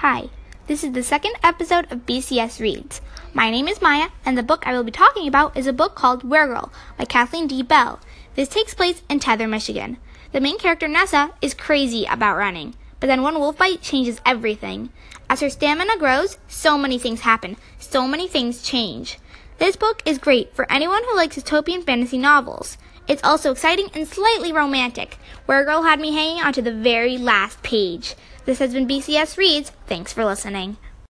Hi, this is the second episode of BCS Reads. My name is Maya, and the book I will be talking about is a book called Weregirl by Kathleen D. Bell. This takes place in Tether, Michigan. The main character, Nessa, is crazy about running, but then one wolf bite changes everything. As her stamina grows, so many things happen, so many things change. This book is great for anyone who likes dystopian fantasy novels. It's also exciting and slightly romantic. Weregirl had me hanging on to the very last page. This has been BCS Reads. Thanks for listening.